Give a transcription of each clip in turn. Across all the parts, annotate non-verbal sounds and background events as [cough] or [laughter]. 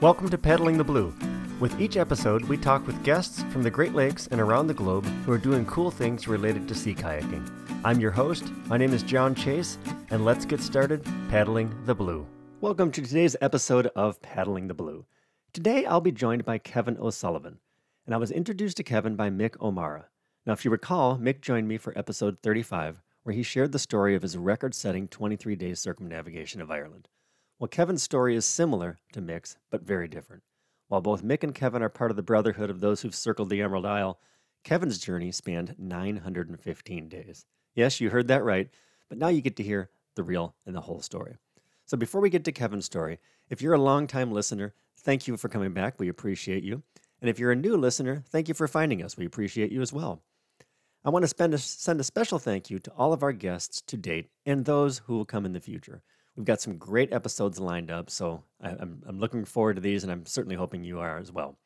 Welcome to Paddling the Blue. With each episode, we talk with guests from the Great Lakes and around the globe who are doing cool things related to sea kayaking. I'm your host. My name is John Chase, and let's get started paddling the blue. Welcome to today's episode of Paddling the Blue. Today, I'll be joined by Kevin O'Sullivan, and I was introduced to Kevin by Mick O'Meara. Now, if you recall, Mick joined me for episode 35, where he shared the story of his record setting 23 day circumnavigation of Ireland. Well, Kevin's story is similar to Mick's, but very different. While both Mick and Kevin are part of the brotherhood of those who've circled the Emerald Isle, Kevin's journey spanned 915 days. Yes, you heard that right, but now you get to hear the real and the whole story. So before we get to Kevin's story, if you're a longtime listener, thank you for coming back. We appreciate you. And if you're a new listener, thank you for finding us. We appreciate you as well. I want to a, send a special thank you to all of our guests to date and those who will come in the future. We've got some great episodes lined up, so I'm, I'm looking forward to these, and I'm certainly hoping you are as well.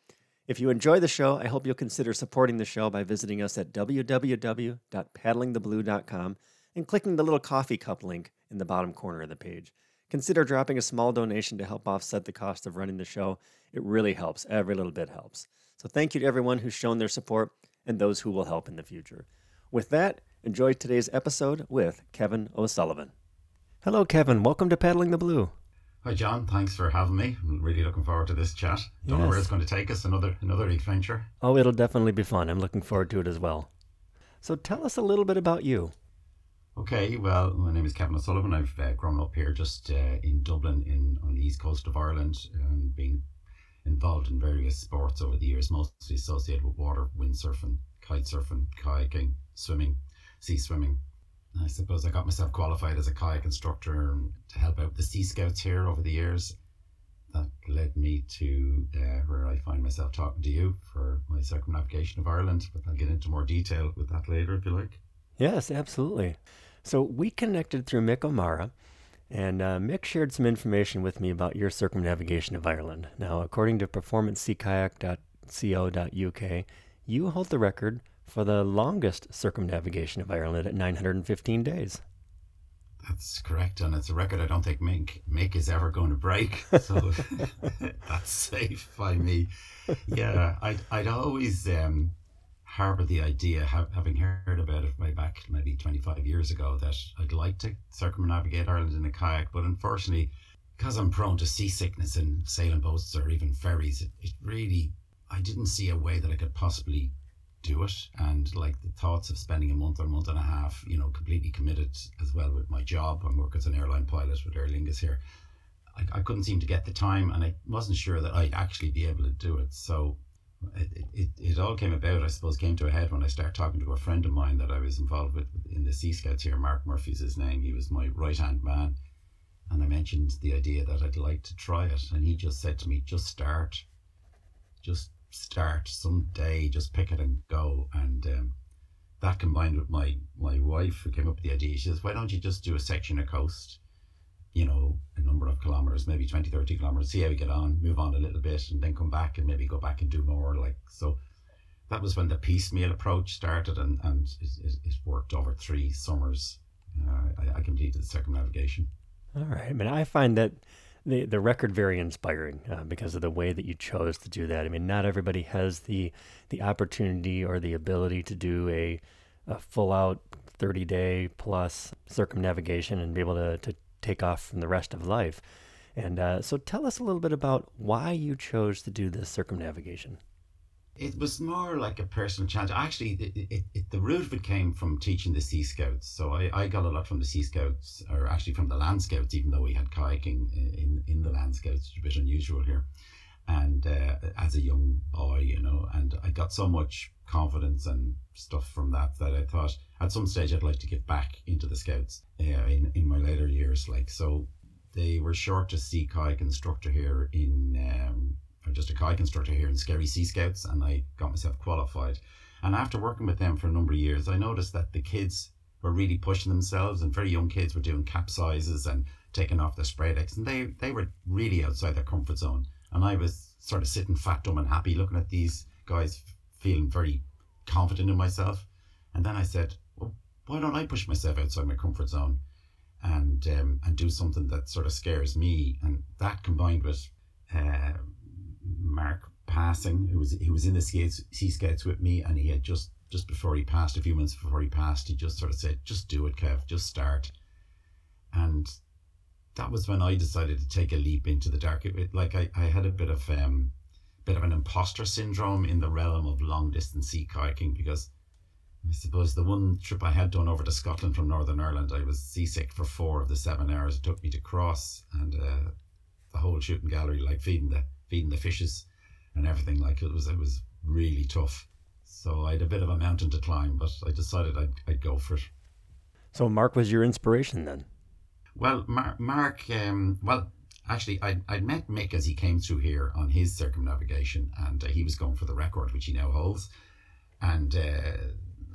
If you enjoy the show, I hope you'll consider supporting the show by visiting us at www.paddlingtheblue.com and clicking the little coffee cup link in the bottom corner of the page. Consider dropping a small donation to help offset the cost of running the show. It really helps. Every little bit helps. So thank you to everyone who's shown their support and those who will help in the future. With that, enjoy today's episode with Kevin O'Sullivan. Hello, Kevin. Welcome to Paddling the Blue. Hi, John. Thanks for having me. I'm really looking forward to this chat. Don't know where it's going to take us. Another another adventure. Oh, it'll definitely be fun. I'm looking forward to it as well. So tell us a little bit about you. Okay. Well, my name is Kevin O'Sullivan. I've uh, grown up here just uh, in Dublin, in on the east coast of Ireland, and been involved in various sports over the years, mostly associated with water, windsurfing, kite surfing, kayaking, swimming, sea swimming. I suppose I got myself qualified as a kayak instructor to help out the Sea Scouts here over the years. That led me to uh, where I find myself talking to you for my circumnavigation of Ireland, but I'll get into more detail with that later if you like. Yes, absolutely. So we connected through Mick O'Meara, and uh, Mick shared some information with me about your circumnavigation of Ireland. Now, according to performanceseakayak.co.uk, you hold the record for the longest circumnavigation of Ireland at 915 days. That's correct, and it's a record I don't think Mick Mick is ever going to break. So [laughs] [laughs] that's safe by me. Yeah, I'd I'd always um, harbour the idea, ha- having heard about it way back maybe twenty five years ago, that I'd like to circumnavigate Ireland in a kayak, but unfortunately, because I'm prone to seasickness and sailing boats or even ferries, it, it really I didn't see a way that I could possibly do it. And like the thoughts of spending a month or a month and a half you know completely committed as well with my job. I work as an airline pilot with aer lingus here. I, I couldn't seem to get the time and i wasn't sure that i'd actually be able to do it. So it, it, it, it all came about i suppose came to a head when i started talking to a friend of mine that i was involved with in the sea scouts here. Mark murphy's his name. He was my right hand man. And i mentioned the idea that i'd like to try it. And he just said to me just start. Just start someday, just pick it and go. And um, that combined with my my wife who came up with the idea, she says, why don't you just do a section of coast, you know, a number of kilometers, maybe 20, 30 kilometers, see how we get on, move on a little bit, and then come back and maybe go back and do more. Like so. That was when the piecemeal approach started, and, and it, it, worked over three summers. Uh, I, I completed the circumnavigation. All right. I mean, I find that the the record very inspiring uh, because of the way that you chose to do that. I mean, not everybody has the the opportunity or the ability to do a, a full out 30 day plus circumnavigation and be able to, to take off from the rest of life. And uh, so tell us a little bit about why you chose to do this circumnavigation. It was more like a personal challenge. Actually, it, it, it, the root of it came from teaching the Sea Scouts. So I, I got a lot from the Sea Scouts, or actually from the Land Scouts, even though we had kayaking in, in the Land Scouts, which is a bit unusual here. And uh, as a young boy, you know, and I got so much confidence and stuff from that that I thought at some stage I'd like to get back into the Scouts uh, in, in my later years. Like, so they were short to sea kayak instructor here in. Um, I'm just a kayak instructor here in Skerries Sea Scouts, and I got myself qualified. And after working with them for a number of years, I noticed that the kids were really pushing themselves, and very young kids were doing capsizes and taking off their spray decks, and they they were really outside their comfort zone. And I was sort of sitting fat, dumb, and happy, looking at these guys, feeling very confident in myself. And then I said, well, why don't I push myself outside my comfort zone, and um, and do something that sort of scares me? And that combined with uh, Mark passing. Who was he was in the skates, Sea Scouts with me, and he had just just before he passed, a few months before he passed, he just sort of said, "Just do it, Kev. Just start." And that was when I decided to take a leap into the dark. It, it, like I, I had a bit of um, bit of an imposter syndrome in the realm of long distance sea kayaking because I suppose the one trip I had done over to Scotland from Northern Ireland, I was seasick for four of the seven hours it took me to cross, and uh, the whole shooting gallery, like feeding the feeding the fishes and everything, like it was it was really tough. So I had a bit of a mountain to climb, but I decided I'd, I'd go for it. So Mark was your inspiration then. Well, Mark, Mark um, well, actually, I I met Mick as he came through here on his circumnavigation, and uh, he was going for the record, which he now holds, and. Uh,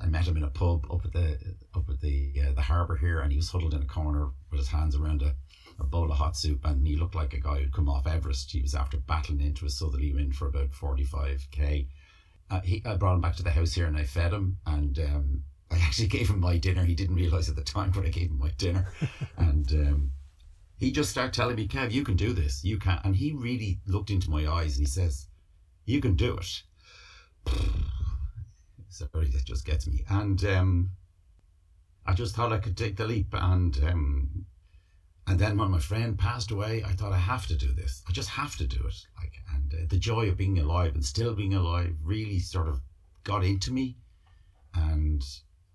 I met him in a pub up at the up at the uh, the harbour here, and he was huddled in a corner with his hands around a, a bowl of hot soup, and he looked like a guy who'd come off Everest. He was after battling into a southerly wind for about forty five k. Uh, he I brought him back to the house here, and I fed him, and um, I actually [laughs] gave him my dinner. He didn't realise at the time, but I gave him my dinner, [laughs] and. Um, he just started telling me, Kev, you can do this. You can. And he really looked into my eyes and he says, You can do it. Sorry, that just gets me. And um, I just thought I could take the leap. And um, and then when my friend passed away, I thought I have to do this. I just have to do it. Like, and uh, the joy of being alive and still being alive really sort of got into me. And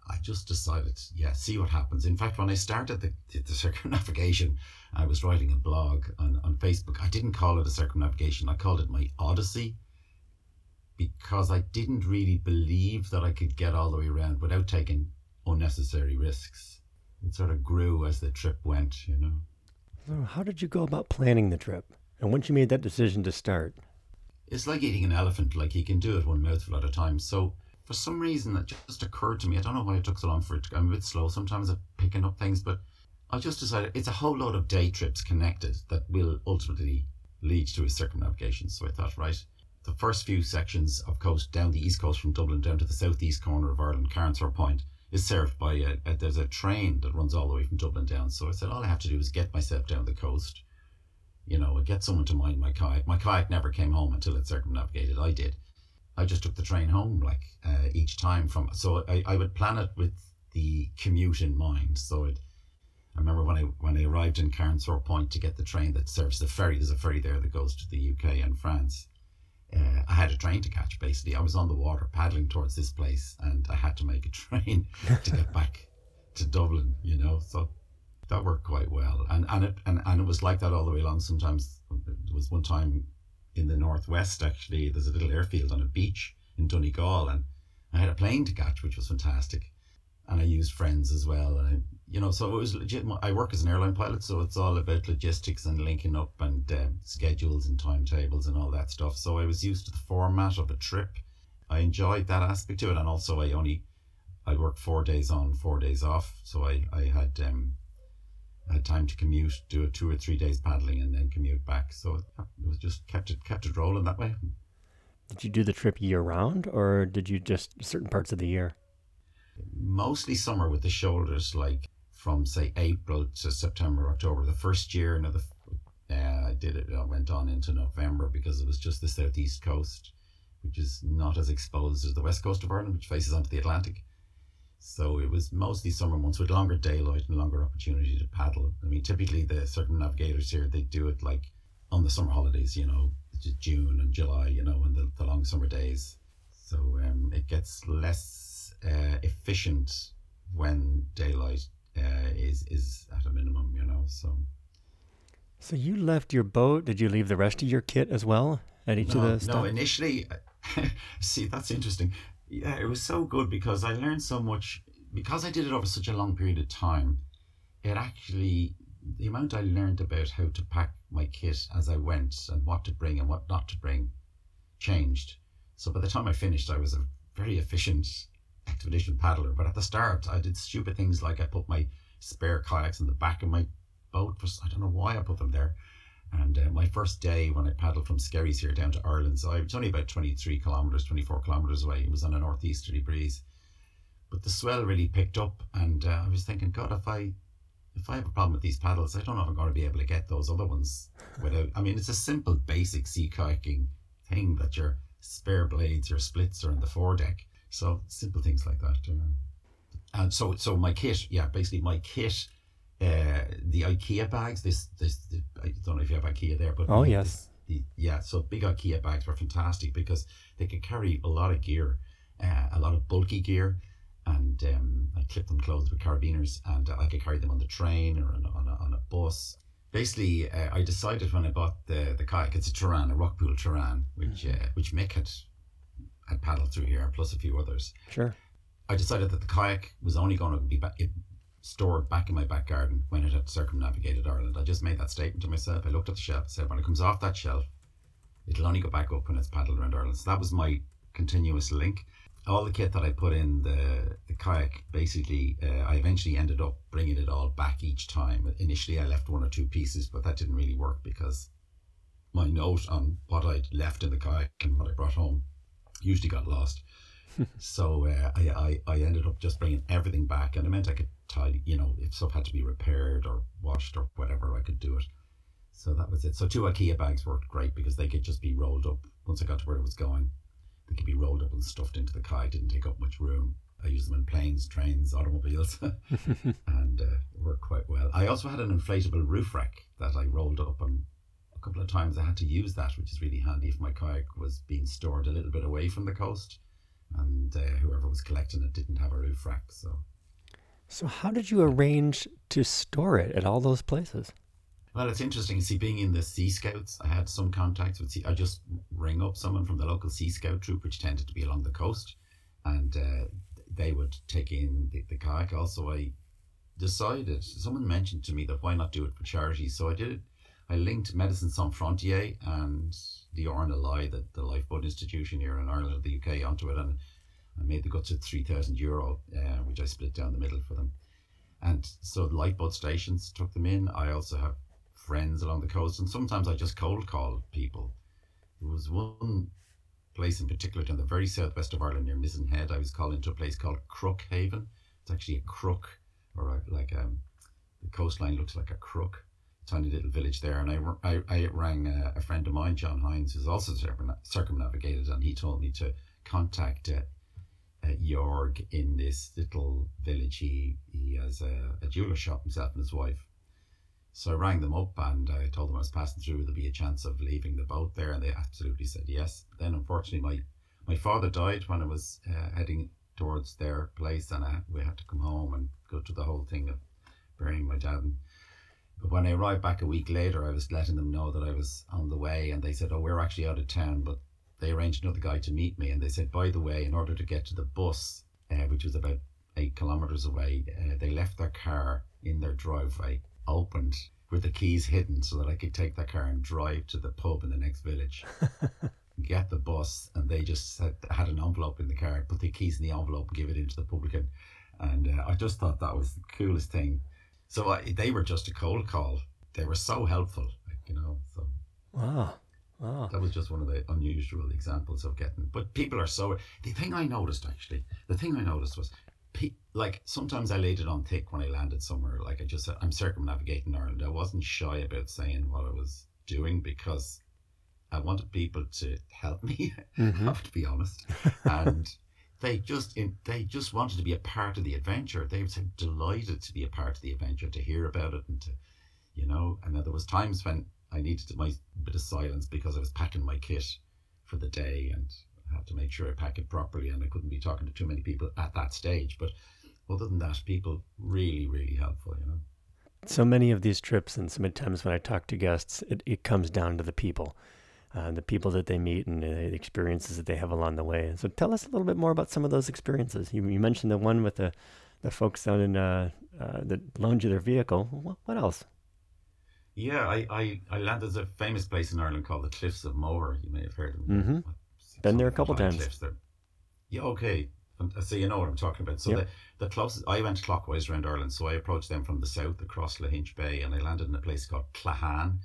I just decided, yeah, see what happens. In fact, when I started the, the, the [laughs] circumnavigation, I was writing a blog on, on Facebook. I didn't call it a circumnavigation, I called it my Odyssey because I didn't really believe that I could get all the way around without taking unnecessary risks. It sort of grew as the trip went, you know. So, how did you go about planning the trip? And once you made that decision to start? It's like eating an elephant, like you can do it one mouthful at a time. So, for some reason, that just occurred to me. I don't know why it took so long for it to go. I'm a bit slow sometimes at picking up things, but I just decided it's a whole load of day trips connected that will ultimately lead to a circumnavigation. So I thought, right, the first few sections of coast down the east coast from Dublin down to the southeast corner of Ireland, Carnsore Point, is served by a, a, there's a train that runs all the way from Dublin down. So I said all I have to do is get myself down the coast, you know, and get someone to mind my kayak. My kayak never came home until it circumnavigated. I did. I just took the train home like uh, each time from. So I, I would plan it with the commute in mind. So it. I remember when I when I arrived in Carnsore Point to get the train that serves the ferry. There's a ferry there that goes to the UK and France uh, I had a train to catch. Basically, I was on the water paddling towards this place, and I had to make a [laughs] train to get back to Dublin. You know, so that worked quite well, and and it and, and it was like that all the way along. Sometimes there was one time in the northwest. Actually, there's a little airfield on a beach in Donegal, and I had a plane to catch, which was fantastic. And I used friends as well, and I, you know, so it was legit. I work as an airline pilot, so it's all about logistics and linking up and um, schedules and timetables and all that stuff. So I was used to the format of a trip. I enjoyed that aspect to it, and also I only I worked four days on, four days off, so I I had um I had time to commute, do a two or three days paddling, and then commute back. So it was just kept it kept it rolling that way. Did you do the trip year round, or did you just certain parts of the year? Mostly summer with the shoulders, like from say April to September, October. The first year, the uh, I did it. I went on into November because it was just the southeast coast, which is not as exposed as the west coast of Ireland, which faces onto the Atlantic. So it was mostly summer months with longer daylight and longer opportunity to paddle. I mean, typically the circumnavigators here they do it like on the summer holidays, you know, June and July, you know, and the, the long summer days. So um, it gets less uh, efficient when daylight uh, is is at a minimum, you know. So. So you left your boat. Did you leave the rest of your kit as well at each no, of the? No, initially, [laughs] see that's interesting. Yeah, it was so good because I learned so much because I did it over such a long period of time. It actually the amount I learned about how to pack my kit as I went and what to bring and what not to bring changed. So by the time I finished, I was a very efficient expedition paddler. But at the start, I did stupid things like I put my spare kayaks in the back of my boat. For, I don't know why I put them there. And uh, my first day when I paddled from Skerries here down to Ireland, so it's only about 23 kilometres, 24 kilometres away. It was on a northeasterly breeze. But the swell really picked up, and uh, I was thinking, God, if I if I have a problem with these paddles, I don't know if I'm going to be able to get those other ones without. I mean, it's a simple, basic sea kayaking thing that your spare blades, your splits are in the foredeck. So simple things like that. And so, so my kit, yeah, basically my kit, uh, the IKEA bags. This, this, the, I don't know if you have IKEA there, but Oh, the- yes. the, yeah. So big IKEA bags were fantastic because they could carry a lot of gear, uh, a lot of bulky gear, and um, I clipped them closed with carabiners, and I could carry them on the train or on, a- on, a, on a bus. Basically, uh, I decided when I bought the the kayak, it's a Taran, a Rockpool Taran, which uh, which Mick had had paddled through here, plus a few others. Sure. I decided that the kayak was only going to be back, it, stored back in my back garden when it had circumnavigated Ireland. I just made that statement to myself. I looked at the shelf and said, when it comes off that shelf, it'll only go back up when it's paddled around Ireland. So that was my continuous link. All the kit that I put in the, the kayak, basically, uh, I eventually ended up bringing it all back each time. Initially, I left one or two pieces, but that didn't really work because my note on what I'd left in the kayak and what I brought home usually got lost. [laughs] so uh, I, I, I ended up just bringing everything back, and it meant I could tidy, you know, if stuff had to be repaired or washed or whatever, I could do it. So that was it. So two IKEA bags worked great because they could just be rolled up once I got to where it was going. They could be rolled up and stuffed into the kayak. Didn't take up much room. I used them in planes, trains, automobiles, [laughs] [laughs] and uh, worked quite well. I also had an inflatable roof rack that I rolled up, and couple of times I had to use that, which is really handy if my kayak was being stored a little bit away from the coast, and uh, whoever was collecting it didn't have a roof rack. So So, how did you arrange to store it at all those places? Well, it's interesting. See, being in the Sea Scouts, I had some contacts with. Sea, I just ring up someone from the local Sea Scout troop, which tended to be along the coast, and uh, they would take in the, the kayak. Also, I decided someone mentioned to me that why not do it for charity. So I did it. I linked Medicine Sans Frontier and the RNLI, the, the Lifeboat Institution here in Ireland, the UK, onto it, and I made the guts three thousand euro, uh, which I split down the middle for them. And so the lifeboat stations took them in. I also have friends along the coast, and sometimes I just cold call people. There was one place in particular down the very southwest of Ireland near Mizen Head. I was called into a place called Crookhaven. It's actually a crook, or a, like um, the coastline looks like a crook. Tiny little village there, and I, I, I rang a, a friend of mine, John Hines, who's also circum- circumnavigated, and he told me to contact uh, uh, Jorg in this little village. He he has a, a jeweler shop himself and his wife. So I rang them up and I told them I was passing through. There'd be a chance of leaving the boat there, and they absolutely said yes. Then, unfortunately, my my father died when I was uh, heading towards their place, and I, we had to come home and go through the whole thing of burying my dad. And, but when I arrived back a week later, I was letting them know that I was on the way, and they said, "Oh, we're actually out of town," but they arranged another guy to meet me, and they said, "By the way, in order to get to the bus, uh, which was about eight kilometers away, uh, they left their car in their driveway, opened with the keys hidden, so that I could take that car and drive to the pub in the next village." [laughs] Get the bus, and they just said, had an envelope in the car, put the keys in the envelope, and give it into the publican, and uh, I just thought that was the coolest thing. So I, they were just a cold call. They were so helpful, like, you know. So Wow. Wow. that was just one of the unusual examples of getting. But people are so. The thing I noticed actually, the thing I noticed was, pe- like sometimes I laid it on thick when I landed somewhere. Like I just said, I'm circumnavigating Ireland. I wasn't shy about saying what I was doing because I wanted people to help me. [laughs] I Mhm. have to be honest, and. They just in, they just wanted to be a part of the adventure. They were delighted to be a part of the adventure, to hear about it, and to, you know. And then there was times when I needed my bit of silence because I was packing my kit for the day and I had to make sure I pack it properly and I couldn't be talking to too many people at that stage. But other than that, people really, really helpful, you know. So many of these trips, and so many times when I talk to guests, it, it comes down to the people, uh, the people that they meet and the experiences that they have along the way. So tell us a little bit more about some of those experiences. You, you mentioned the one with the, the folks down in uh, uh, that loaned you their vehicle. What, what else? Yeah, I, I, I landed at a famous place in Ireland called the Cliffs of Moher. You may have heard of them. Mhm. Been there a couple times. Cliffs there. Yeah, okay. So you know what I'm talking about. So Yep. the, the closest, I went clockwise around Ireland. So I approached them from the south across Lahinch Bay and I landed in a place called Clahane.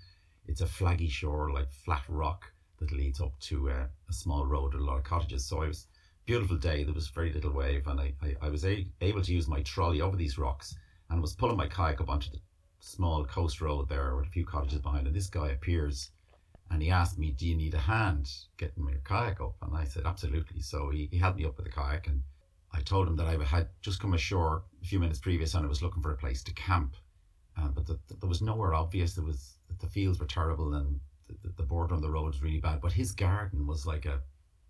It's a flaggy shore, like flat rock that leads up to uh, a small road with a lot of cottages. So I was, beautiful day. There was very little wave and I, I, I was a, able to use my trolley over these rocks and was pulling my kayak up onto the small coast road there with a few cottages behind. And this guy appears and he asked me, "Do you need a hand getting your kayak up?" And I said, "Absolutely." So he, he helped me up with the kayak, and I told him that I had just come ashore a few minutes previous, and I was looking for a place to camp, uh, but the, the, there was nowhere obvious. There was the fields were terrible, and the, the border on the road was really bad. But his garden was like a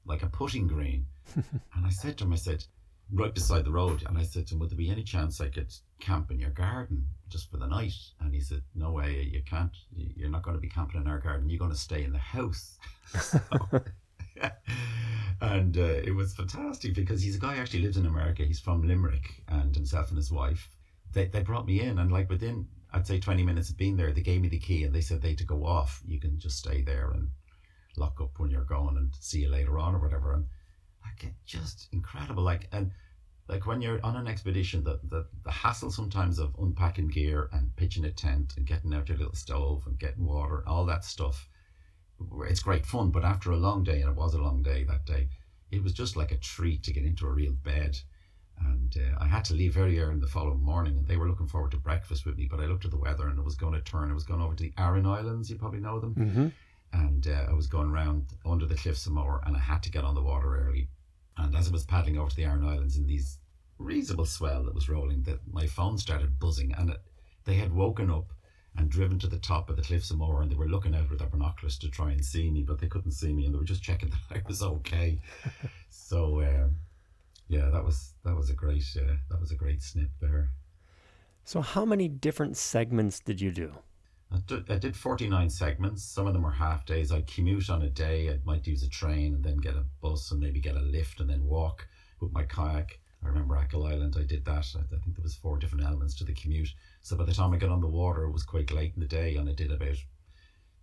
like a putting green, [laughs] and I said to him, I said, right beside the road. And I said to him, Would there be any chance I could camp in your garden just for the night? And he said, No way, you can't. You're not going to be camping in our garden. You're going to stay in the house. so, [laughs] and uh, it was fantastic because he's a guy who actually lives in America. He's from Limerick, and himself and his wife. They, they brought me in, and like within, I'd say 20 minutes of being there, they gave me the key and they said they to go off. You can just stay there and lock up when you're going and see you later on or whatever. And like just incredible. Like and like when you're on an expedition, the, the the hassle sometimes of unpacking gear and pitching a tent and getting out your little stove and getting water, all that stuff. It's great fun, but after a long day, and it was a long day that day, it was just like a treat to get into a real bed. And uh, I had to leave very early in the following morning, and they were looking forward to breakfast with me. But I looked at the weather, and it was going to turn. It was going over to the Aran Islands. You probably know them. Mm-hmm and uh, I was going around under the cliffs of Moher, and I had to get on the water early. And as I was paddling over to the Aran Islands in these reasonable swell that was rolling, that my phone started buzzing, and it, they had woken up and driven to the top of the cliffs of Moher, and they were looking out with their binoculars to try and see me, but they couldn't see me, and they were just checking [laughs] that I was okay. so, uh, yeah, that was that was a great uh, that was a great snip there. So, how many different segments did you do? I did 49 segments. Some of them were half days. I'd commute on a day. I might use a train and then get a bus and maybe get a lift and then walk with my kayak. I remember Achill Island, I did that. I think there was four different elements to the commute. So by the time I got on the water, it was quite late in the day and I did about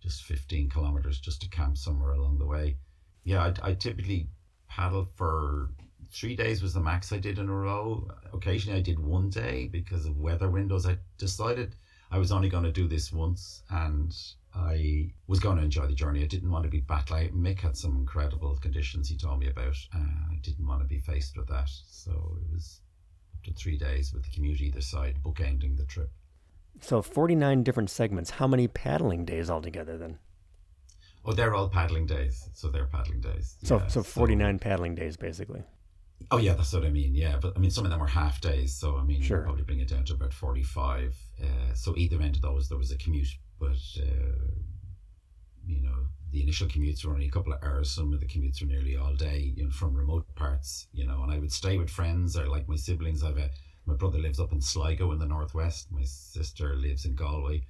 just 15 kilometers just to camp somewhere along the way. Yeah, I, I typically paddle for three days was the max I did in a row. Occasionally I did one day because of weather windows. I decided I was only going to do this once and I was going to enjoy the journey. I didn't want to be battling. Mick had some incredible conditions he told me about. Uh, I didn't want to be faced with that. So it was up to three days with the commute either side, bookending the trip. So 49 different segments. How many paddling days altogether then? Oh, they're all paddling days. So they're paddling days. So, yeah, so 49 so, paddling days basically. Oh yeah, that's what I mean. Yeah, but I mean some of them were half days, so I mean sure. probably bring it down to about forty five. Uh, so either end of those there was a commute, but uh, you know the initial commutes were only a couple of hours. Some of the commutes were nearly all day, you know, from remote parts. You know, and I would stay with friends or like my siblings. I've a my brother lives up in Sligo in the northwest. My sister lives in Galway,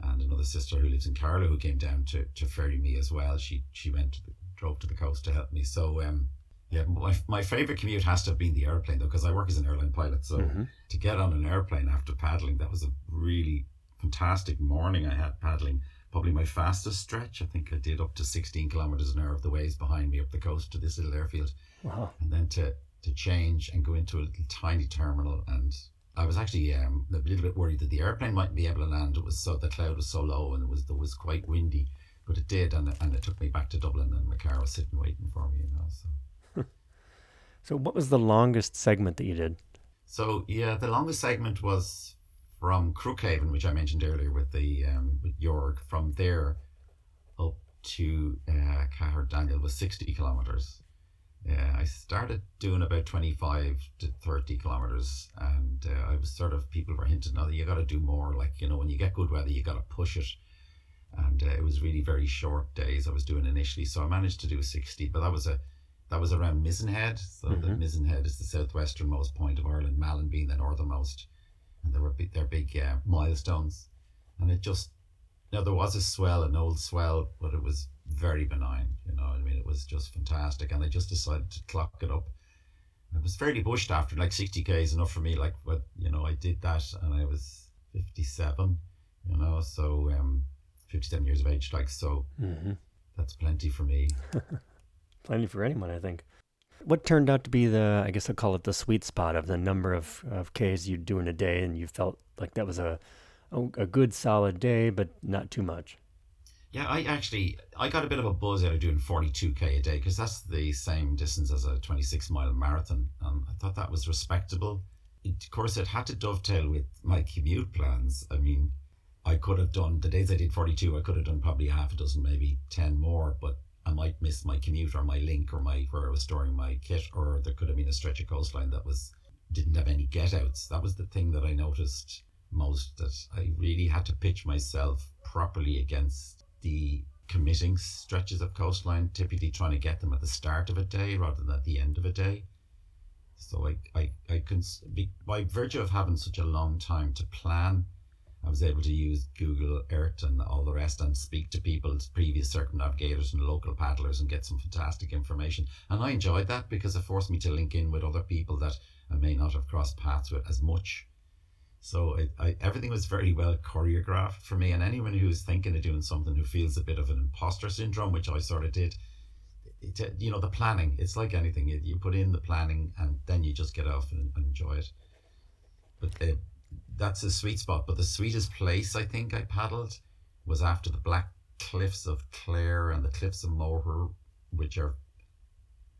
and another sister who lives in Carlow who came down to to ferry me as well. She she went to the, drove to the coast to help me. So um yeah, my, my favorite commute has to have been the airplane though, because I work as an airline pilot. So mm-hmm. to get on an airplane after paddling, that was a really fantastic morning I had paddling. Probably my fastest stretch. I think I did up to 16 kilometers an hour of the waves behind me up the coast to this little airfield. Wow. And then to, to change and go into a little tiny terminal. And I was actually um, a little bit worried that the airplane mightn't be able to land. It was so, the cloud was so low and it was, it was quite windy, but it did. And, and it took me back to Dublin and my car was sitting waiting for me, you know, so. So, what was the longest segment that you did? So, yeah, the longest segment was from Crookhaven, which I mentioned earlier with the um, with Jorg. From there up to uh, Caherdaniel was sixty kilometers. Yeah, I started doing about twenty five to thirty kilometers, and uh, I was sort of people were hinting, "Oh, you got to do more." Like you know, when you get good weather, you got to push it. And uh, it was really very short days I was doing initially, so I managed to do sixty. But that was a that was around Mizen Head. So mm-hmm. the Mizen Head is the southwesternmost point of Ireland, Malin being the northernmost. And there were big, their big uh, milestones. And it just, you know, there was a swell, an old swell, but it was very benign. You know, I mean, it was just fantastic. And I just decided to clock it up. It was fairly bushed after, like 60 Ks enough for me. Like, but, you know, I did that and I was 57, you know, so um, 57 years of age. Like, so mm-hmm. that's plenty for me. [laughs] plenty for anyone, I think. What turned out to be the, I guess I'll call it the sweet spot of the number of, of Ks you'd do in a day, and you felt like that was a, a, a good solid day, but not too much? Yeah, I actually I got a bit of a buzz out of doing 42k a day because that's the same distance as a 26 mile marathon. and I thought that was respectable. It, of course, it had to dovetail with my commute plans. I mean, I could have done the days I did 42, I could have done probably half a dozen, maybe 10 more, but I might miss my commute or my link or my where I was storing my kit, or there could have been a stretch of coastline that was didn't have any get outs. That was the thing that I noticed most that I really had to pitch myself properly against the committing stretches of coastline, typically trying to get them at the start of a day rather than at the end of a day. So I, I, I can, by virtue of having such a long time to plan, I was able to use Google Earth and all the rest and speak to people, previous circumnavigators and local paddlers and get some fantastic information. And I enjoyed that because it forced me to link in with other people that I may not have crossed paths with as much. So I, I, everything was very well choreographed for me. And anyone who's thinking of doing something who feels a bit of an imposter syndrome, which I sort of did, it, you know, the planning, it's like anything. You, you put in the planning and then you just get off and, and enjoy it. But uh, that's a sweet spot. But the sweetest place I think I paddled was after the black cliffs of Clare and the cliffs of Moher, which are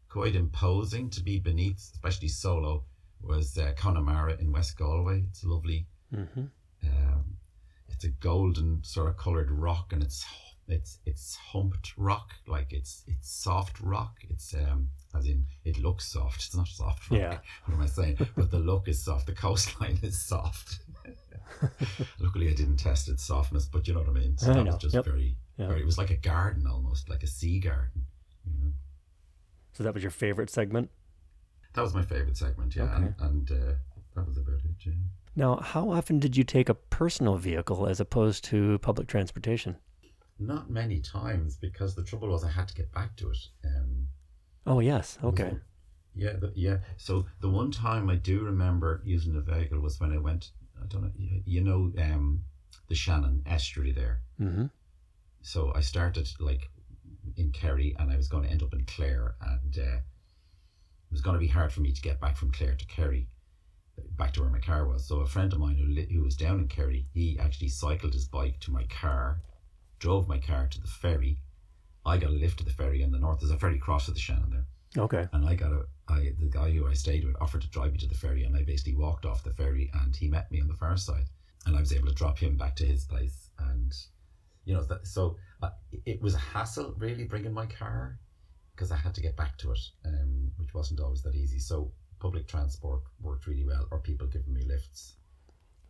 quite imposing to be beneath, especially solo was uh, Connemara in West Galway. It's lovely. Mm-hmm. Um, it's a golden sort of coloured rock, and it's it's it's humped rock, like it's it's soft rock. It's um as in it looks soft. It's not soft rock. Yeah. [laughs] What am I saying? but the look is soft. The coastline [laughs] is soft. [laughs] Luckily, I didn't test its softness, but you know what I mean. So I that know. was just yep. very, yep. very. It was like a garden almost, like a sea garden. You know? So that was your favorite segment. That was my favorite segment, yeah, okay. and, and uh, that was about it. Yeah. Now, how often did you take a personal vehicle as opposed to public transportation? Not many times, because the trouble was I had to get back to it. Um, oh yes, okay. Yeah, the, yeah. So the one time I do remember using the vehicle was when I went. I don't know. You know, um, the Shannon estuary there. Mm-hmm. So I started like in Kerry, and I was going to end up in Clare, and uh, it was going to be hard for me to get back from Clare to Kerry, back to where my car was. So a friend of mine who, li- who was down in Kerry, he actually cycled his bike to my car, drove my car to the ferry. I got a lift to the ferry in the north. There's a ferry cross to the Shannon there. Okay. And I got a, I, the guy who I stayed with offered to drive me to the ferry, and I basically walked off the ferry, and he met me on the far side, and I was able to drop him back to his place, and you know that. So uh, it was a hassle really bringing my car because I had to get back to it, um, which wasn't always that easy. So public transport worked really well, or people giving me lifts.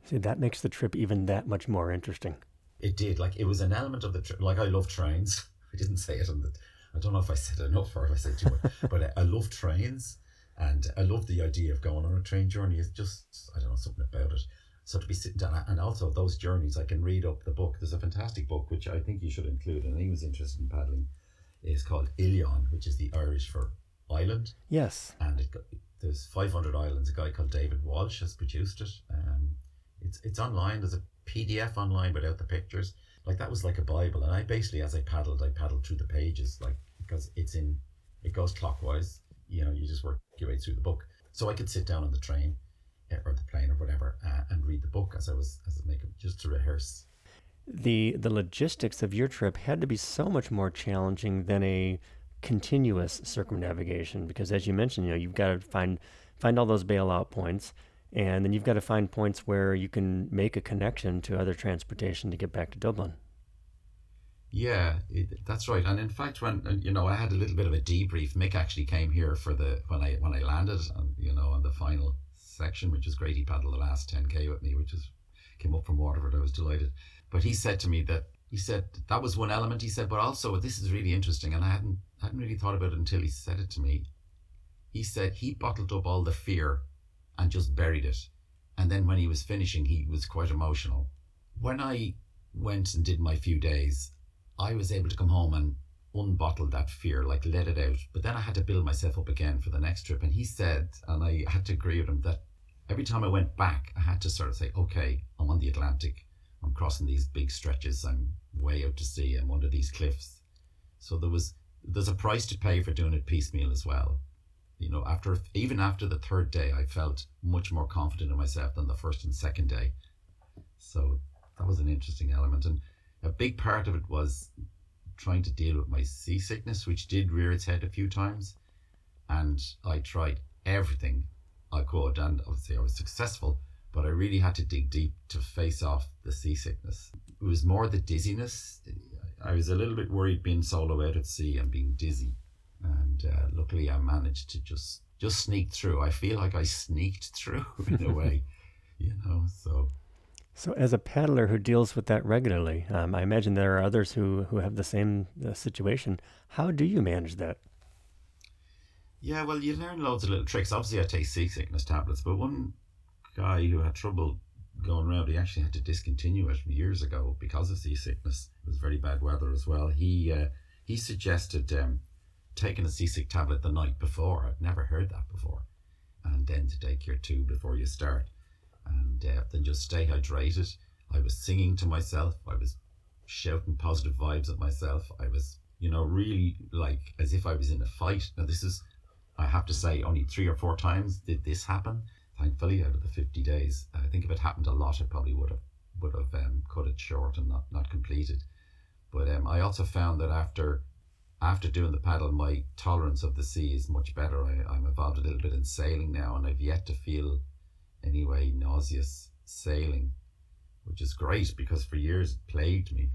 See, that makes the trip even that much more interesting. It did. Like it was an element of the trip. Like I love trains. [laughs] I didn't say it on the. I don't know if I said enough or if I said too much, [laughs] but I, I love trains, and I love the idea of going on a train journey. It's just I don't know something about it. So to be sitting down, and also those journeys, I can read up the book. There's a fantastic book which I think you should include, and he was interested in paddling is called Oileáin, which is the Irish for island. Yes. And it got, there's 500 islands. A guy called David Walsh has produced it. Um, it's it's online. There's a PDF online without the pictures. Like that was like a Bible. And I basically, as I paddled, I paddled through the pages, like because it's in, it goes clockwise. You know, you just work your way through the book. So I could sit down on the train eh, or the plane or whatever uh, and read the book as I was as I make just to rehearse the the logistics of your trip had to be so much more challenging than a continuous circumnavigation because as you mentioned you know you've got to find find all those bailout points and then you've got to find points where you can make a connection to other transportation to get back to Dublin. Yeah it, that's right. And in fact when uh, you know I had a little bit of a debrief. Mick actually came here for the when I when I landed and you know on the final section which was great. He paddled the last 10k with me which is came up from Waterford. I was delighted. But he said to me that he said that was one element. He said, but also this is really interesting, and I hadn't hadn't really thought about it until he said it to me. He said he bottled up all the fear and just buried it, and then when he was finishing, he was quite emotional. When I went and did my few days, I was able to come home and unbottle that fear, like let it out. But then I had to build myself up again for the next trip. And he said, and I had to agree with him that every time I went back, I had to sort of say, okay, I'm on the Atlantic. I'm crossing these big stretches. I'm way out to sea. I'm under these cliffs. So there was there's a price to pay for doing it piecemeal as well. You know, after even after the third day, I felt much more confident in myself than the first and second day. So that was an interesting element, and a big part of it was trying to deal with my seasickness, which did rear its head a few times, and I tried everything I could, and obviously I was successful but I really had to dig deep to face off the seasickness. It was more the dizziness. I was a little bit worried being solo out at sea and being dizzy, and uh, luckily I managed to just just sneak through. I feel like I sneaked through [laughs] in a [laughs] way, you know. So so, as a paddler who deals with that regularly, um, I imagine there are others who, who have the same uh, situation. How do you manage that? Yeah, well, you learn loads of little tricks. Obviously, I take seasickness tablets, but one guy who had trouble going around, he actually had to discontinue it years ago because of seasickness. It was very bad weather as well. He uh, he suggested um, taking a seasick tablet the night before. I'd never heard that before, and then to take your two before you start and uh, then just stay hydrated. I was singing to myself. I was shouting positive vibes at myself. I was, you know, really like as if I was in a fight. Now, this is, I have to say, only three or four times did this happen. Thankfully, out of the 50 days, I think if it happened a lot, I probably would have would have um, cut it short and not, not completed. But um, I also found that after after doing the paddle, my tolerance of the sea is much better. I, I'm involved a little bit in sailing now, and I've yet to feel anyway nauseous sailing, which is great because for years it plagued me.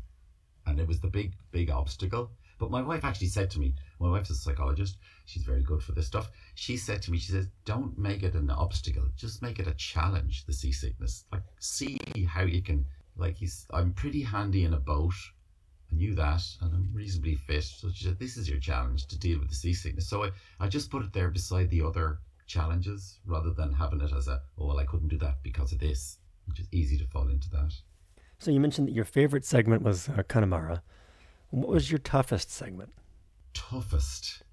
And it was the big, big obstacle. But my wife actually said to me, my wife's a psychologist, she's very good for this stuff. She said to me, she says, don't make it an obstacle, just make it a challenge, the seasickness. Like, see how you can, like, he's, I'm pretty handy in a boat. I knew that, and I'm reasonably fit. So she said, this is your challenge to deal with the seasickness. So I, I just put it there beside the other challenges rather than having it as a, oh, well, I couldn't do that because of this, which is easy to fall into that. So you mentioned that your favorite segment was uh, Connemara. What was your toughest segment? Toughest.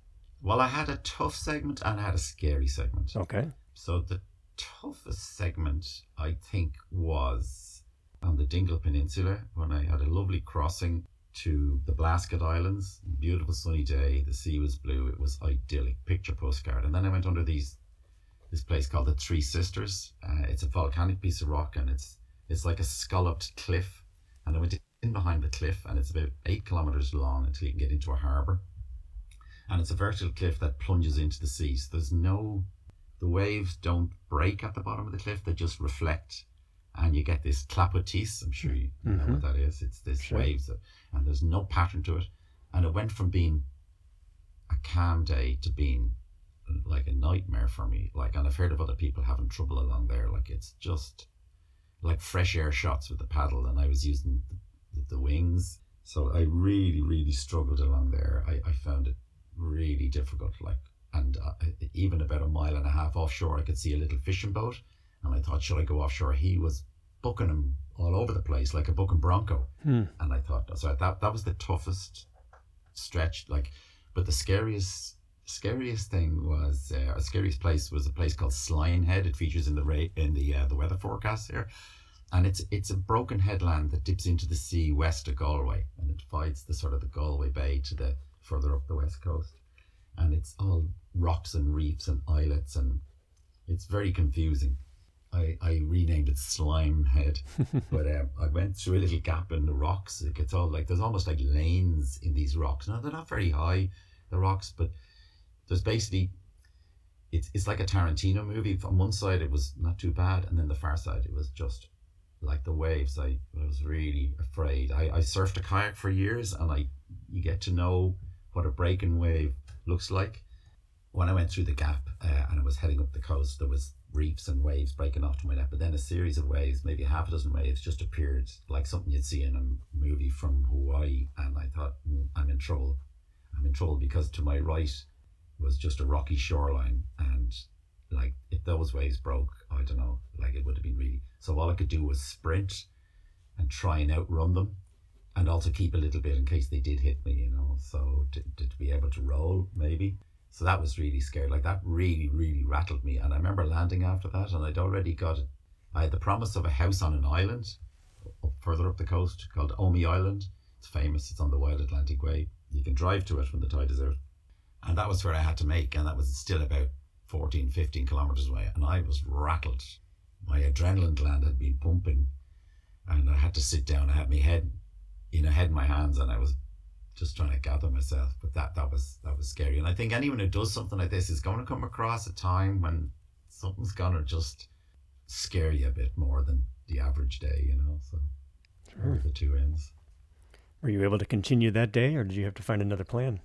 Well, I had a tough segment and I had a scary segment. Okay. So the toughest segment, I think, was on the Dingle Peninsula when I had a lovely crossing to the Blasket Islands. Beautiful sunny day. The sea was blue. It was idyllic. Picture postcard. And then I went under these this place called the Three Sisters. Uh, it's a volcanic piece of rock and it's it's like a scalloped cliff. And I went in behind the cliff and it's about eight kilometers long until you can get into a harbour. And it's a vertical cliff that plunges into the sea. So there's no, the waves don't break at the bottom of the cliff, they just reflect. And you get this clapotis. I'm sure you mm-hmm. know what mm-hmm. that is. It's this sure. waves, that, and there's no pattern to it. And it went from being a calm day to being like a nightmare for me. Like, and I've heard of other people having trouble along there. Like, it's just like fresh air shots with the paddle, and I was using the, the wings. So I really, really struggled along there. I, I found it really difficult. Like, and uh, even about a mile and a half offshore, I could see a little fishing boat, and I thought, should I go offshore? He was booking him all over the place like a booking bronco, hmm. and I thought, so that that was the toughest stretch. Like, but the scariest scariest thing was uh, scariest place was a place called Slyne Head. It features in the ra- in the uh, the weather forecast here, and it's it's a broken headland that dips into the sea west of Galway, and it divides the sort of the Galway Bay to the further up the west coast, and it's all rocks and reefs and islets, and it's very confusing. I, I renamed it Slime Head, [laughs] but um, I went through a little gap in the rocks. It gets all like there's almost like lanes in these rocks. Now they're not very high, the rocks, but there's basically it's it's like a Tarantino movie. From one side, it was not too bad, and then the far side, it was just like the waves. I, I was really afraid. I, I surfed a kayak for years, and I you get to know what a breaking wave looks like. When I went through the gap uh, and I was heading up the coast, there was reefs and waves breaking off to my left, but then a series of waves, maybe half a dozen waves, just appeared like something you'd see in a movie from Hawaii, and I thought, mm, I'm in trouble. I'm in trouble because to my right was just a rocky shoreline. And like if those waves broke i don't know like it would have been really so all i could do was sprint and try and outrun them and also keep a little bit in case they did hit me you know? So to, to, to be able to roll? Maybe so that was really scary like that really really rattled me and i remember landing after that and i'd already got i had the promise of a house on an island up further up the coast called Omey Island it's famous it's on the Wild Atlantic Way you can drive to it when the tide is out and that was where I had to make, and that was still about 14, 15 kilometers away. And I was rattled. My adrenaline gland had been pumping, and I had to sit down. I had my head, you know, head in my hands, and I was just trying to gather myself. But that that was that was scary. And I think anyone who does something like this is going to come across a time when something's gonna just scare you a bit more than the average day, you know. So sure. the two ends. Were you able to continue that day, or did you have to find another plan?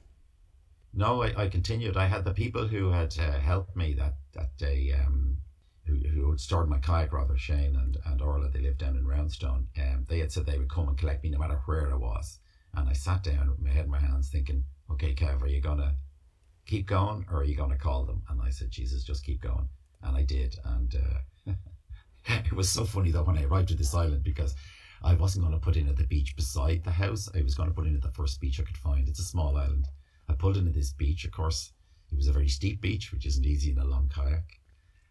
No, I, I continued. I had the people who had uh, helped me that that day. Um, who, who had stored my kayak rather Shane and, and Orla they lived down in Roundstone um, they had said they would come and collect me no matter where I was and I sat down with my head in my hands thinking okay Kev are you gonna keep going or are you gonna call them? And I said Jesus just keep going. And I did. And uh, [laughs] it was so funny though when I arrived at this island because I wasn't going to put in at the beach beside the house. I was going to put in at the first beach I could find. It's a small island. I pulled into this beach. Of course it was a very steep beach which isn't easy in a long kayak.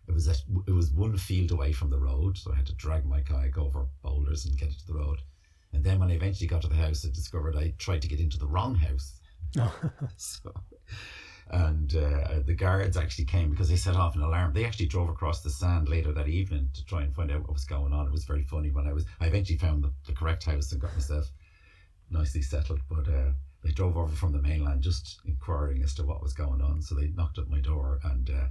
It was a, it was one field away from the road, so I had to drag my kayak over boulders and get it to the road. And then when I eventually got to the house, I discovered I tried to get into the wrong house. [laughs] so, and uh, the guards actually came because they set off an alarm. They actually drove across the sand later that evening to try and find out what was going on. It was very funny when I was. I eventually found the, the correct house and got myself nicely settled. But uh, they drove over from the mainland just inquiring as to what was going on. So they knocked at my door and. Uh,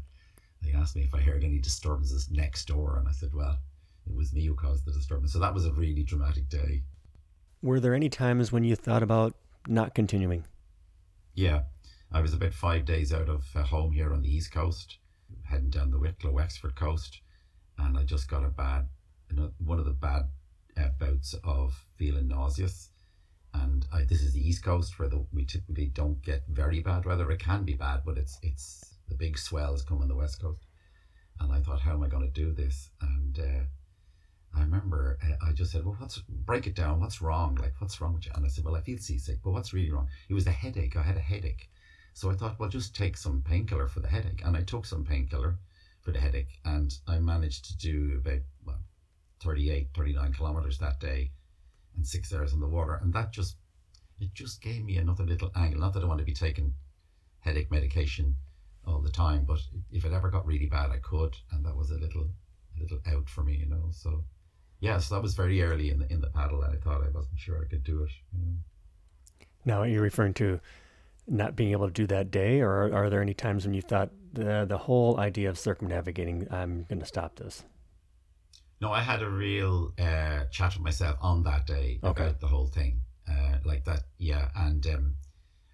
they asked me if I heard any disturbances next door, and I said, well, it was me who caused the disturbance. So that was a really dramatic day. Were there any times when you thought about not continuing? Yeah. I was about five days out of uh, home here on the East Coast, heading down the Wicklow Wexford coast, and I just got a bad, one of the bad uh, bouts of feeling nauseous. And I, this is the East Coast where the, we typically don't get very bad weather. It can be bad, but it's it's the big swells come on the west coast. And I thought, how am I going to do this? And uh, I remember uh, I just said, well, what's break it down? What's wrong? Like, what's wrong with you? And I said, well, I feel seasick, but what's really wrong? It was a headache. I had a headache. So I thought, well, just take some painkiller for the headache. And I took some painkiller for the headache. And I managed to do about well, 38, 39 kilometers that day and six hours in the water. And that just, it just gave me another little angle. Not that I want to be taking headache medication all the time. But if it ever got really bad, I could, and that was a little, a little out for me, you know. So, yeah, so that was very early in the in the paddle, and I thought I wasn't sure I could do it. You know? Now, are you're referring to not being able to do that day, or are there any times when you thought the the whole idea of circumnavigating, I'm going to stop this? No, I had a real uh, chat with myself on that day okay. about the whole thing, uh, like that. Yeah, and um,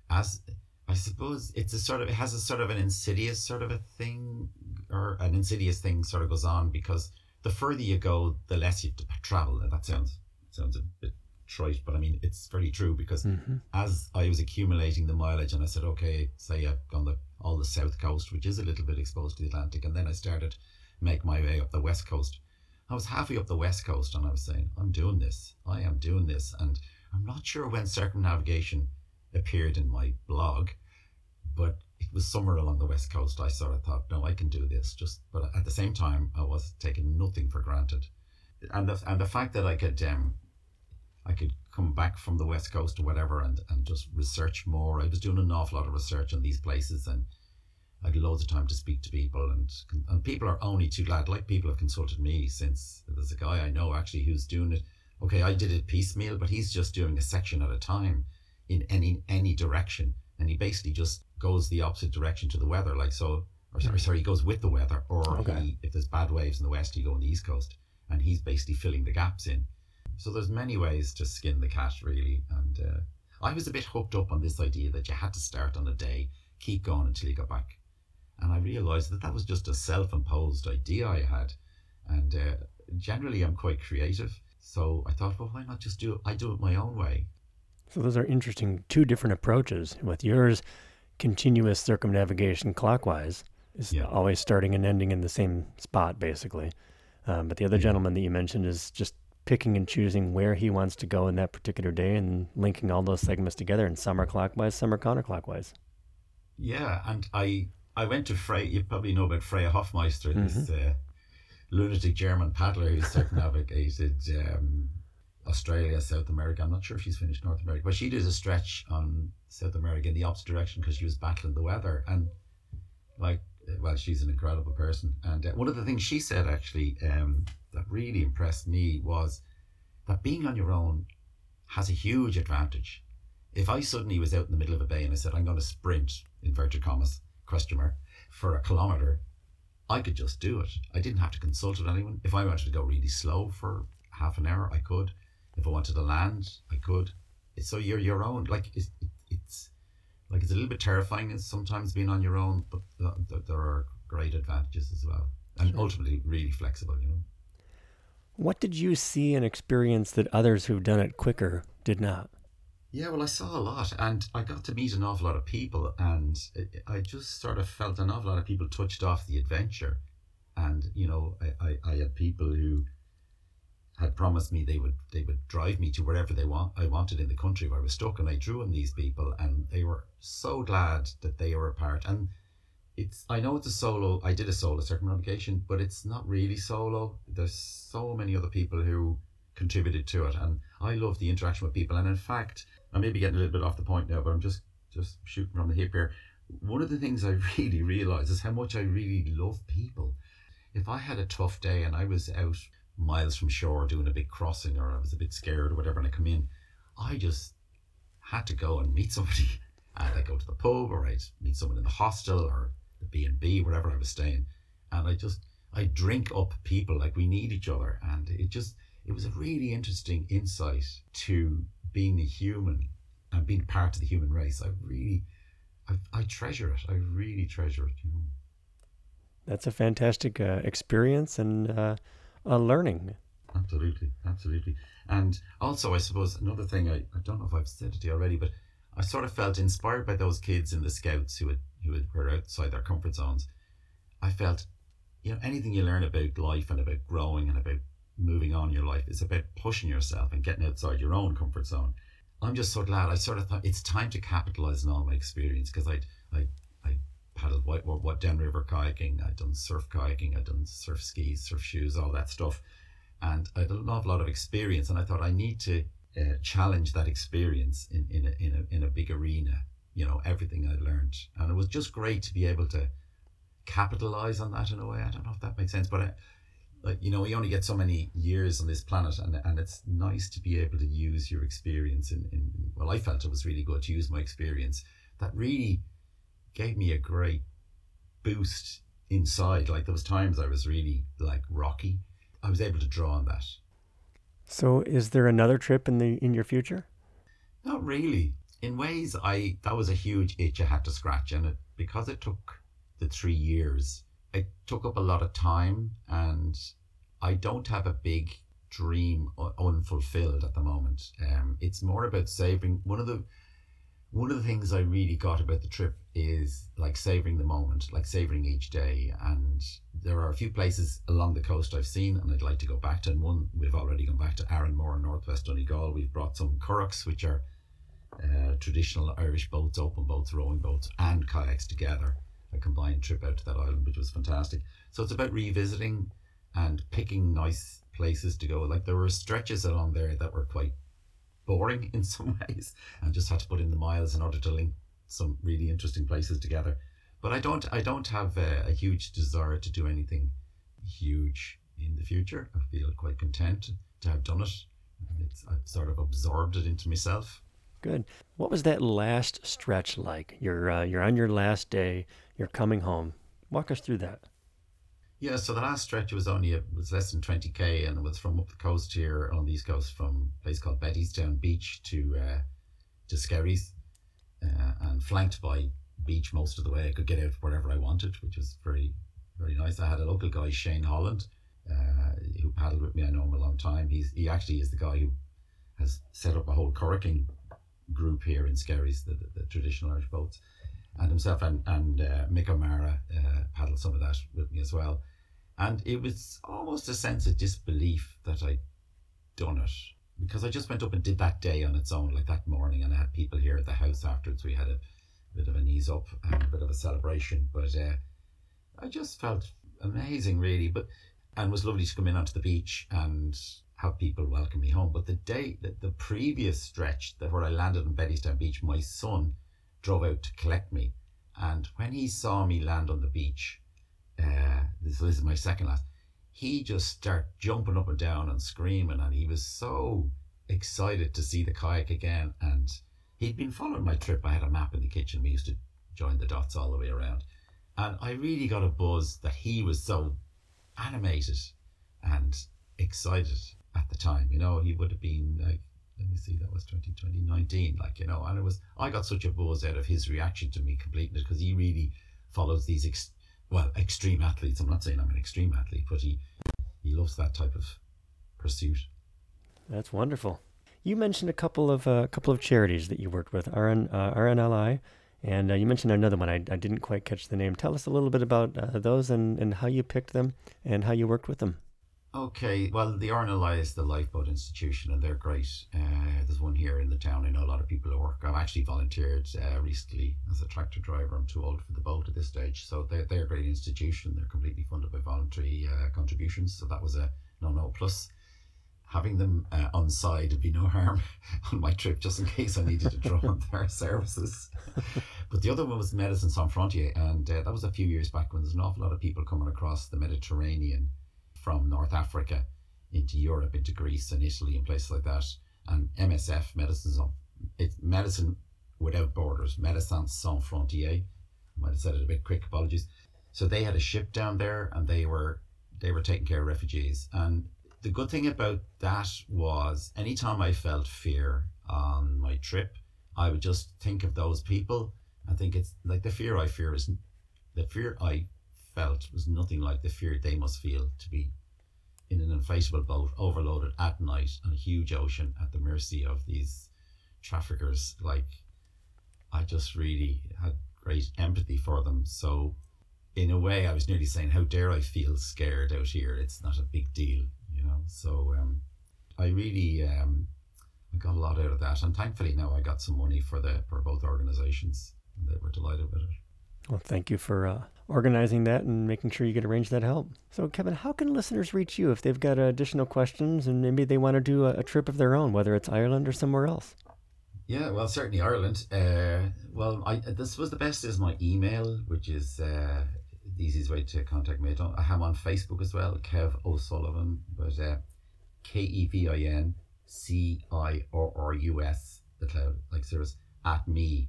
as I suppose it's a sort of it has a sort of an insidious sort of a thing or an insidious thing sort of goes on because the further you go, the less you have to travel. And that sounds sounds a bit trite, but I mean it's very true because mm-hmm. as I was accumulating the mileage and I said, okay, say I've gone the all the south coast, which is a little bit exposed to the Atlantic, and then I started make my way up the west coast. I was halfway up the west coast and I was saying, I'm doing this. I am doing this. And I'm not sure when circumnavigation appeared in my blog, but it was somewhere along the west coast. I sort of thought, no, I can do this. Just, but at the same time, I was taking nothing for granted, and the and the fact that I could um, I could come back from the west coast or whatever and and just research more. I was doing an awful lot of research on these places and. I had loads of time to speak to people, and and people are only too glad. Like people have consulted me since there's a guy I know actually who's doing it. Okay, I did it piecemeal, but he's just doing a section at a time in any any direction and he basically just goes the opposite direction to the weather. Like so, or sorry, sorry, he goes with the weather, or okay. he, if there's bad waves in the west, he go on the east coast, and he's basically filling the gaps in. So there's many ways to skin the cat, really. And uh, I was a bit hooked up on this idea that you had to start on a day, keep going until you got back, and I realised that that was just a self-imposed idea I had, and uh, generally I'm quite creative. So I thought, well, why not just do it? I do it my own way. So those are interesting two different approaches. With yours, continuous circumnavigation clockwise is yeah. always starting and ending in the same spot, basically. Um, but the other yeah. gentleman that you mentioned is just picking and choosing where he wants to go in that particular day and linking all those segments together and some are clockwise, some are counterclockwise. Yeah, and I I went to Frey. You probably know about Freya Hoffmeister, mm-hmm. this uh, lunatic German paddler who [laughs] circumnavigated um, Australia, South America. I'm not sure if she's finished North America, but she did a stretch on South America in the opposite direction because she was battling the weather. And like, well, she's an incredible person. And uh, one of the things she said actually um, that really impressed me was that being on your own has a huge advantage. If I suddenly was out in the middle of a bay and I said, I'm going to sprint, inverted commas, question mark, for a kilometer, I could just do it. I didn't have to consult with anyone. If I wanted to go really slow for half an hour, I could. If I wanted to land, I could. It's So you're your own. Like it's, it's like it's a little bit terrifying It's sometimes being on your own, but there are great advantages as well, and sure. ultimately really flexible. You know. What did you see and experience that others who've done it quicker did not? Yeah, well, I saw a lot, and I got to meet an awful lot of people, and I just sort of felt an awful lot of people touched off the adventure, and you know, I, I, I had people who had promised me they would they would drive me to wherever they want I wanted in the country where I was stuck, and I drew on these people, and they were so glad that they were a part, and it's I know it's a solo. I did a solo circumnavigation, but it's not really solo. There's so many other people who contributed to it, and I love the interaction with people. And in fact, I may be getting a little bit off the point now, but I'm just just shooting from the hip here. One of the things I [laughs] really realize is how much I really love people. If I had a tough day and I was out miles from shore doing a big crossing, or I was a bit scared or whatever, and I come in, I just had to go and meet somebody. [laughs] And I go to the pub, or I'd meet someone in the hostel, or the B and B, wherever I was staying, and I just I drink up people like we need each other, and it just it was a really interesting insight to being a human and being part of the human race. I really I, I treasure it. I really treasure it. You know. That's a fantastic uh, experience and uh, a learning. Absolutely, absolutely. And also, I suppose another thing I, I don't know if I've said it to you already, but I sort of felt inspired by those kids in the scouts who had who were outside their comfort zones, I felt, you know, anything you learn about life and about growing and about moving on in your life is about pushing yourself and getting outside your own comfort zone. I'm just so glad. I sort of thought it's time to capitalize on all my experience because I I paddled white what down river kayaking. I'd done surf kayaking. I'd done surf skis, surf shoes, all that stuff, and I had an awful lot of experience. And I thought I need to uh, challenge that experience in in a, in a in a big arena you know everything I'd learned, and it was just great to be able to capitalize on that in a way. I don't know if that makes sense, but I, like you know, we only get so many years on this planet, and and it's nice to be able to use your experience. In, in well, I felt it was really good to use my experience. That really gave me a great boost inside. Like there was times I was really like rocky. I was able to draw on that. So, is there another trip in the in your future? Not really in ways I that was a huge itch I had to scratch and it because it took the three years it took up a lot of time and I don't have a big dream unfulfilled at the moment um it's more about saving one of the one of the things I really got about the trip is like savoring the moment, like savoring each day. And there are a few places along the coast I've seen and I'd like to go back to. And one, we've already gone back to Arranmore in Northwest Donegal. We've brought some curraghs, which are uh, traditional Irish boats, open boats, rowing boats, and kayaks together. A combined trip out to that island, which was fantastic. So it's about revisiting and picking nice places to go. Like there were stretches along there that were quite boring [laughs] in some ways, and just had to put in the miles in order to link some really interesting places together. But I don't, I don't have a, a huge desire to do anything huge in the future. I feel quite content to have done it. It's, I've sort of absorbed it into myself. Good. What was that last stretch like? You're uh, you're on your last day. You're coming home. Walk us through that. Yeah, so the last stretch was only it was less than twenty k, and it was from up the coast here on the east coast, from a place called Bettystown Beach to uh, to Skerries, uh, and flanked by beach most of the way. I could get out wherever I wanted, which was very very nice. I had a local guy, Shane Holland, uh, who paddled with me. I know him a long time. He's he actually is the guy who has set up a whole curraching group here in Skerries, the, the, the traditional Irish boats, and himself and and uh, Mick O'Meara uh, paddled some of that with me as well, and it was almost a sense of disbelief that I'd done it because I just went up and did that day on its own, like that morning, and I had people here at the house afterwards. We had a bit of an ease up and a bit of a celebration, but uh, I just felt amazing, really. But and was lovely to come in onto the beach and have people welcome me home. But the day, the, the previous stretch that where I landed on Bettystown Beach, my son drove out to collect me. And when he saw me land on the beach, uh, this, this is my second last, he just started jumping up and down and screaming. And he was so excited to see the kayak again. And he'd been following my trip. I had a map in the kitchen. We used to join the dots all the way around. And I really got a buzz that he was so animated and excited at the time. You know, he would have been like, let me see, that was 2020, 19, like, you know, and it was, I got such a buzz out of his reaction to me completing it because he really follows these, ex, well, extreme athletes. I'm not saying I'm an extreme athlete, but he, he loves that type of pursuit. That's wonderful. You mentioned a couple of a uh, couple of charities that you worked with, RN, uh, RNLI, and uh, you mentioned another one. I, I didn't quite catch the name. Tell us a little bit about uh, those and, and how you picked them and how you worked with them. Okay, well, the RNLI is the Lifeboat Institution, and they're great. Uh, there's one here in the town. I know a lot of people who work. I've actually volunteered uh, recently as a tractor driver. I'm too old for the boat at this stage, so they're, they're a great institution. They're completely funded by voluntary uh, contributions, so that was a no no. Plus, having them uh, on side would be no harm [laughs] on my trip, just in case I needed to draw on their [laughs] services. but the other one was Médecins Sans Frontier, and uh, that was a few years back when there's an awful lot of people coming across the Mediterranean from North Africa into Europe, into Greece and Italy and places like that. And MSF, Medicines of it's Medicine Without Borders, Médecins Sans Frontières. I might have said it a bit quick, apologies. So they had a ship down there and they were they were taking care of refugees. And the good thing about that was anytime I felt fear on my trip, I would just think of those people. I think it's like the fear I fear is the fear I felt was nothing like the fear they must feel to be in an inflatable boat overloaded at night on a huge ocean at the mercy of these traffickers. Like, I just really had great empathy for them. So, in a way, I was nearly saying, How dare I feel scared out here? It's not a big deal, you know? So, um, I really um, I got a lot out of that. And thankfully, now I got some money for, the, for both organizations, and they were delighted with it. Well, thank you for uh, organizing that and making sure you get arrange that help. So, Kevin, how can listeners reach you if they've got additional questions and maybe they want to do a, a trip of their own, whether it's Ireland or somewhere else? Yeah, well, certainly Ireland. Uh, well, I this was the best is my email, which is uh, the easiest way to contact me. I, am on Facebook as well, Kev O'Sullivan, but uh, K E V I N C I R R U S, the cloud, like Cirrus, at me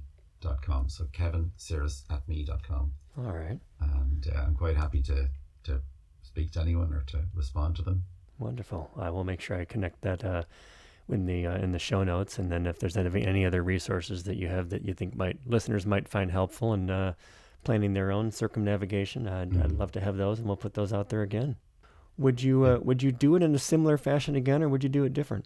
com. So Kevin Cirrus at me.com. All right. And uh, I'm quite happy to, to speak to anyone or to respond to them. Wonderful. I will make sure I connect that uh, in the uh, in the show notes, and then if there's any any other resources that you have that you think might listeners might find helpful in uh, planning their own circumnavigation, I'd, mm-hmm. I'd love to have those, and we'll put those out there again. Would you uh, would you do it in a similar fashion again, or would you do it different?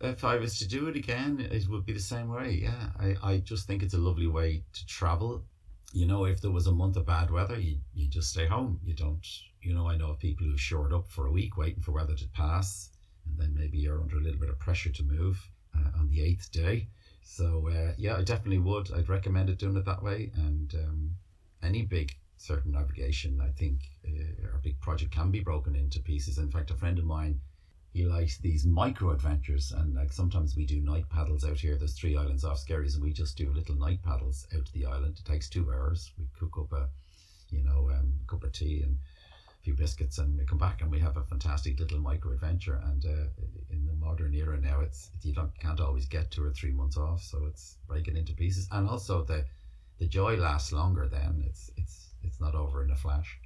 If I was to do it again, it would be the same way. Yeah, I, I just think it's a lovely way to travel. You know, if there was a month of bad weather, you, you just stay home. You don't, you know, I know of people who shored up for a week waiting for weather to pass, and then maybe you're under a little bit of pressure to move uh, on the eighth day. So, uh, yeah, I definitely would. I'd recommend it doing it that way. And um, any big circumnavigation, I think uh, our big project can be broken into pieces. In fact, a friend of mine he likes these micro adventures and like sometimes we do night paddles out here. There's three islands off Skerries and we just do little night paddles out to the island. It takes two hours. We cook up a you know um, cup of tea and a few biscuits and we come back and we have a fantastic little micro adventure. And uh, in the modern era now it's you don't can't always get two or three months off so it's breaking into pieces. And also the the joy lasts longer then. It's it's it's not over in a flash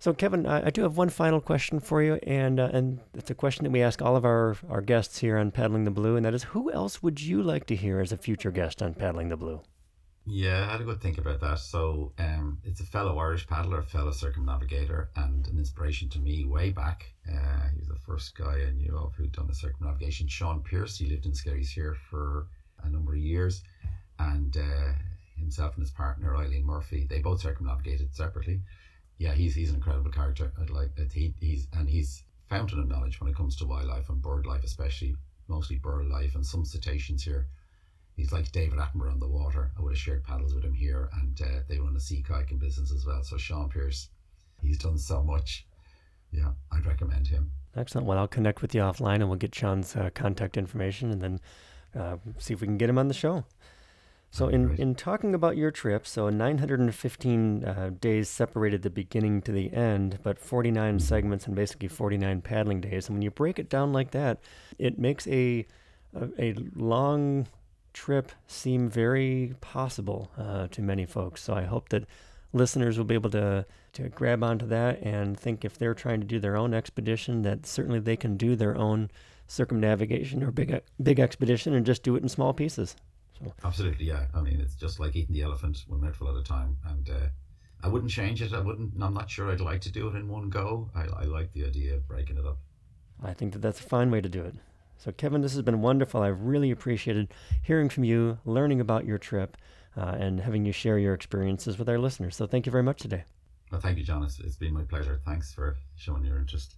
so, Kevin, I, I, do have one final question for you, and uh, and it's a question that we ask all of our, our guests here on Paddling the Blue, and that is, who else would you like to hear as a future guest on Paddling the Blue? Yeah, I had a good think about that. So, um, it's a fellow Irish paddler, fellow circumnavigator, and an inspiration to me way back. Uh, he was the first guy I knew of who'd done the circumnavigation. Sean Pierce, he lived in Skerries here for a number of years, and uh, himself and his partner Eileen Murphy, they both circumnavigated separately yeah, he's he's an incredible character. I'd like that he he's and he's fountain of knowledge when it comes to wildlife and bird life, especially mostly bird life and some cetaceans here. He's like David Attenborough on the water. I would have shared paddles with him here, and uh, they run a sea kayaking business as well. So Sean Pierce, he's done so much. Yeah, I'd recommend him. Excellent. Well, I'll connect with you offline, and we'll get Sean's uh, contact information, and then uh, see if we can get him on the show. So, in, in talking about your trip, so 915 uh, days separated the beginning to the end, but 49 mm-hmm. segments and basically 49 paddling days. And when you break it down like that, it makes a, a, a long trip seem very possible uh, to many folks. So, I hope that listeners will be able to, to grab onto that and think if they're trying to do their own expedition, that certainly they can do their own circumnavigation or big big expedition and just do it in small pieces. So. Absolutely, yeah. I mean, it's just like eating the elephant one mouthful at a time, and uh, I wouldn't change it. I wouldn't. I'm not sure I'd like to do it in one go. I, I like the idea of breaking it up. I think that that's a fine way to do it. So, Kevin, this has been wonderful. I've really appreciated hearing from you, learning about your trip, uh, and having you share your experiences with our listeners. So, thank you very much today. Well, thank you, John. It's, it's been my pleasure. Thanks for showing your interest.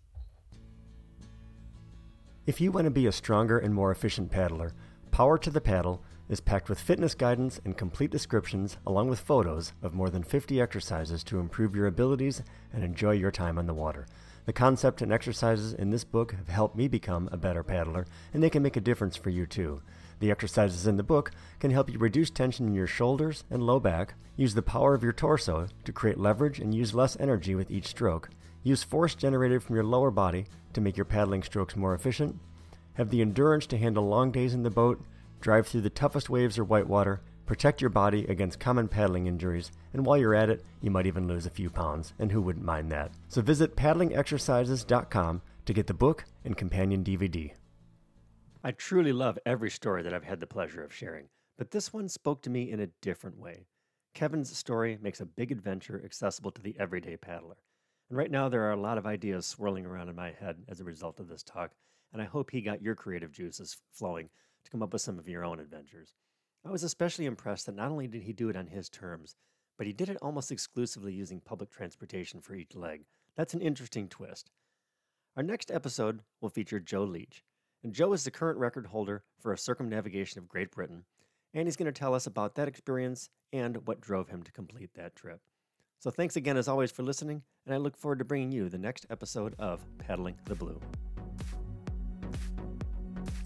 If you want to be a stronger and more efficient paddler, Power to the Paddle is packed with fitness guidance and complete descriptions, along with photos of more than 50 exercises to improve your abilities and enjoy your time on the water. The concept and exercises in this book have helped me become a better paddler, and they can make a difference for you too. The exercises in the book can help you reduce tension in your shoulders and low back, use the power of your torso to create leverage and use less energy with each stroke, use force generated from your lower body to make your paddling strokes more efficient, have the endurance to handle long days in the boat, drive through the toughest waves or whitewater, protect your body against common paddling injuries, and while you're at it, you might even lose a few pounds, and who wouldn't mind that? So visit paddlingexercises.com to get the book and companion DVD. I truly love every story that I've had the pleasure of sharing, but this one spoke to me in a different way. Kevin's story makes a big adventure accessible to the everyday paddler. And right now, there are a lot of ideas swirling around in my head as a result of this talk, and I hope he got your creative juices flowing to come up with some of your own adventures. I was especially impressed that not only did he do it on his terms, but he did it almost exclusively using public transportation for each leg. That's an interesting twist. Our next episode will feature Joe Leach. And Joe is the current record holder for a circumnavigation of Great Britain, and he's going to tell us about that experience and what drove him to complete that trip. So thanks again, as always, for listening, and I look forward to bringing you the next episode of Paddling the Blue.